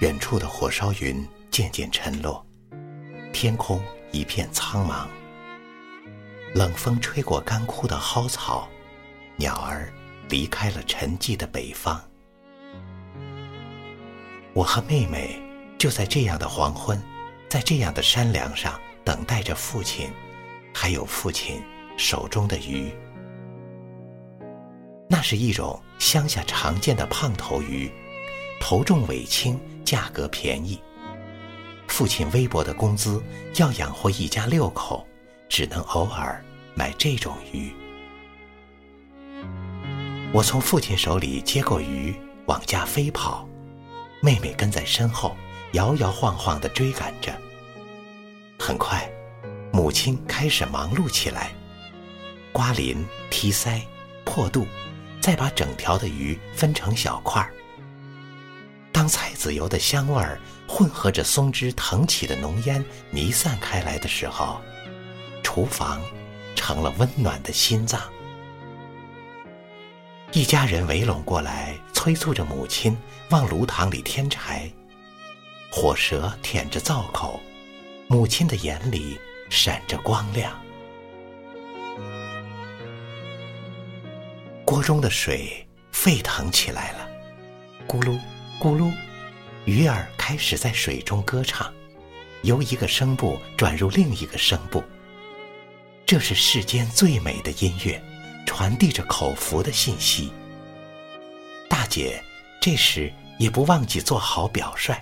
远处的火烧云渐渐沉落，天空一片苍茫。冷风吹过干枯的蒿草，鸟儿离开了沉寂的北方。我和妹妹就在这样的黄昏，在这样的山梁上等待着父亲，还有父亲手中的鱼。那是一种乡下常见的胖头鱼，头重尾轻，价格便宜。父亲微薄的工资要养活一家六口，只能偶尔买这种鱼。我从父亲手里接过鱼，往家飞跑，妹妹跟在身后，摇摇晃晃地追赶着。很快，母亲开始忙碌起来，刮鳞、剔腮、破肚。再把整条的鱼分成小块儿。当菜籽油的香味儿混合着松枝腾起的浓烟弥散开来的时候，厨房成了温暖的心脏。一家人围拢过来，催促着母亲往炉膛里添柴。火舌舔着灶口，母亲的眼里闪着光亮。锅中的水沸腾起来了，咕噜咕噜，鱼儿开始在水中歌唱，由一个声部转入另一个声部。这是世间最美的音乐，传递着口福的信息。大姐这时也不忘记做好表率，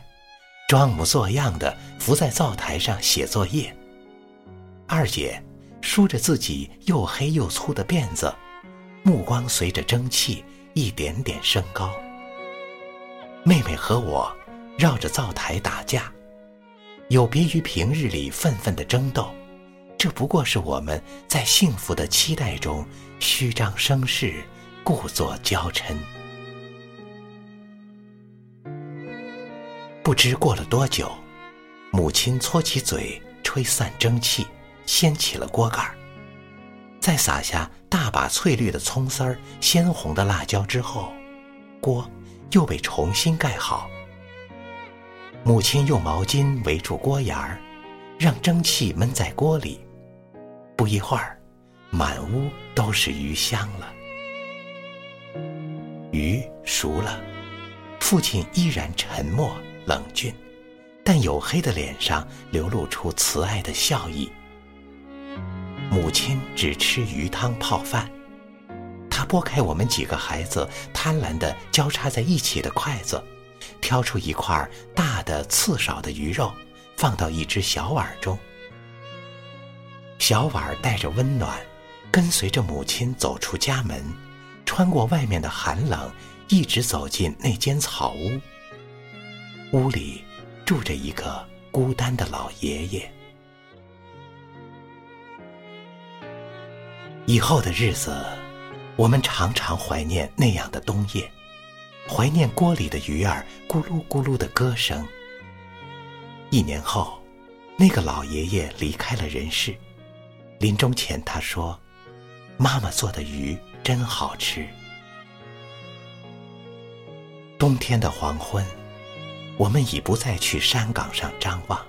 装模作样的伏在灶台上写作业。二姐梳着自己又黑又粗的辫子。目光随着蒸汽一点点升高。妹妹和我绕着灶台打架，有别于平日里愤愤的争斗，这不过是我们在幸福的期待中虚张声势，故作娇嗔。不知过了多久，母亲搓起嘴，吹散蒸汽，掀起了锅盖儿。在撒下大把翠绿的葱丝儿、鲜红的辣椒之后，锅又被重新盖好。母亲用毛巾围住锅沿儿，让蒸汽闷在锅里。不一会儿，满屋都是鱼香了。鱼熟了，父亲依然沉默冷峻，但黝黑的脸上流露出慈爱的笑意。母亲只吃鱼汤泡饭，拨开我们几个孩子贪婪的交叉在一起的筷子，挑出一块大的刺少的鱼肉，放到一只小碗中。小碗带着温暖，跟随着母亲走出家门，穿过外面的寒冷，一直走进那间草屋。屋里住着一个孤单的老爷爷。以后的日子，我们常常怀念那样的冬夜，怀念锅里的鱼儿咕噜咕噜的歌声。一年后，那个老爷爷离开了人世，临终前他说：“妈妈做的鱼真好吃。”冬天的黄昏，我们已不再去山岗上张望，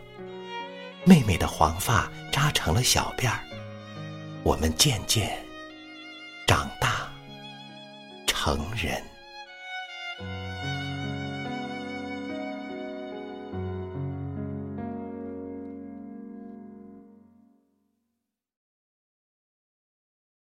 妹妹的黄发扎成了小辫儿。我们渐渐成人。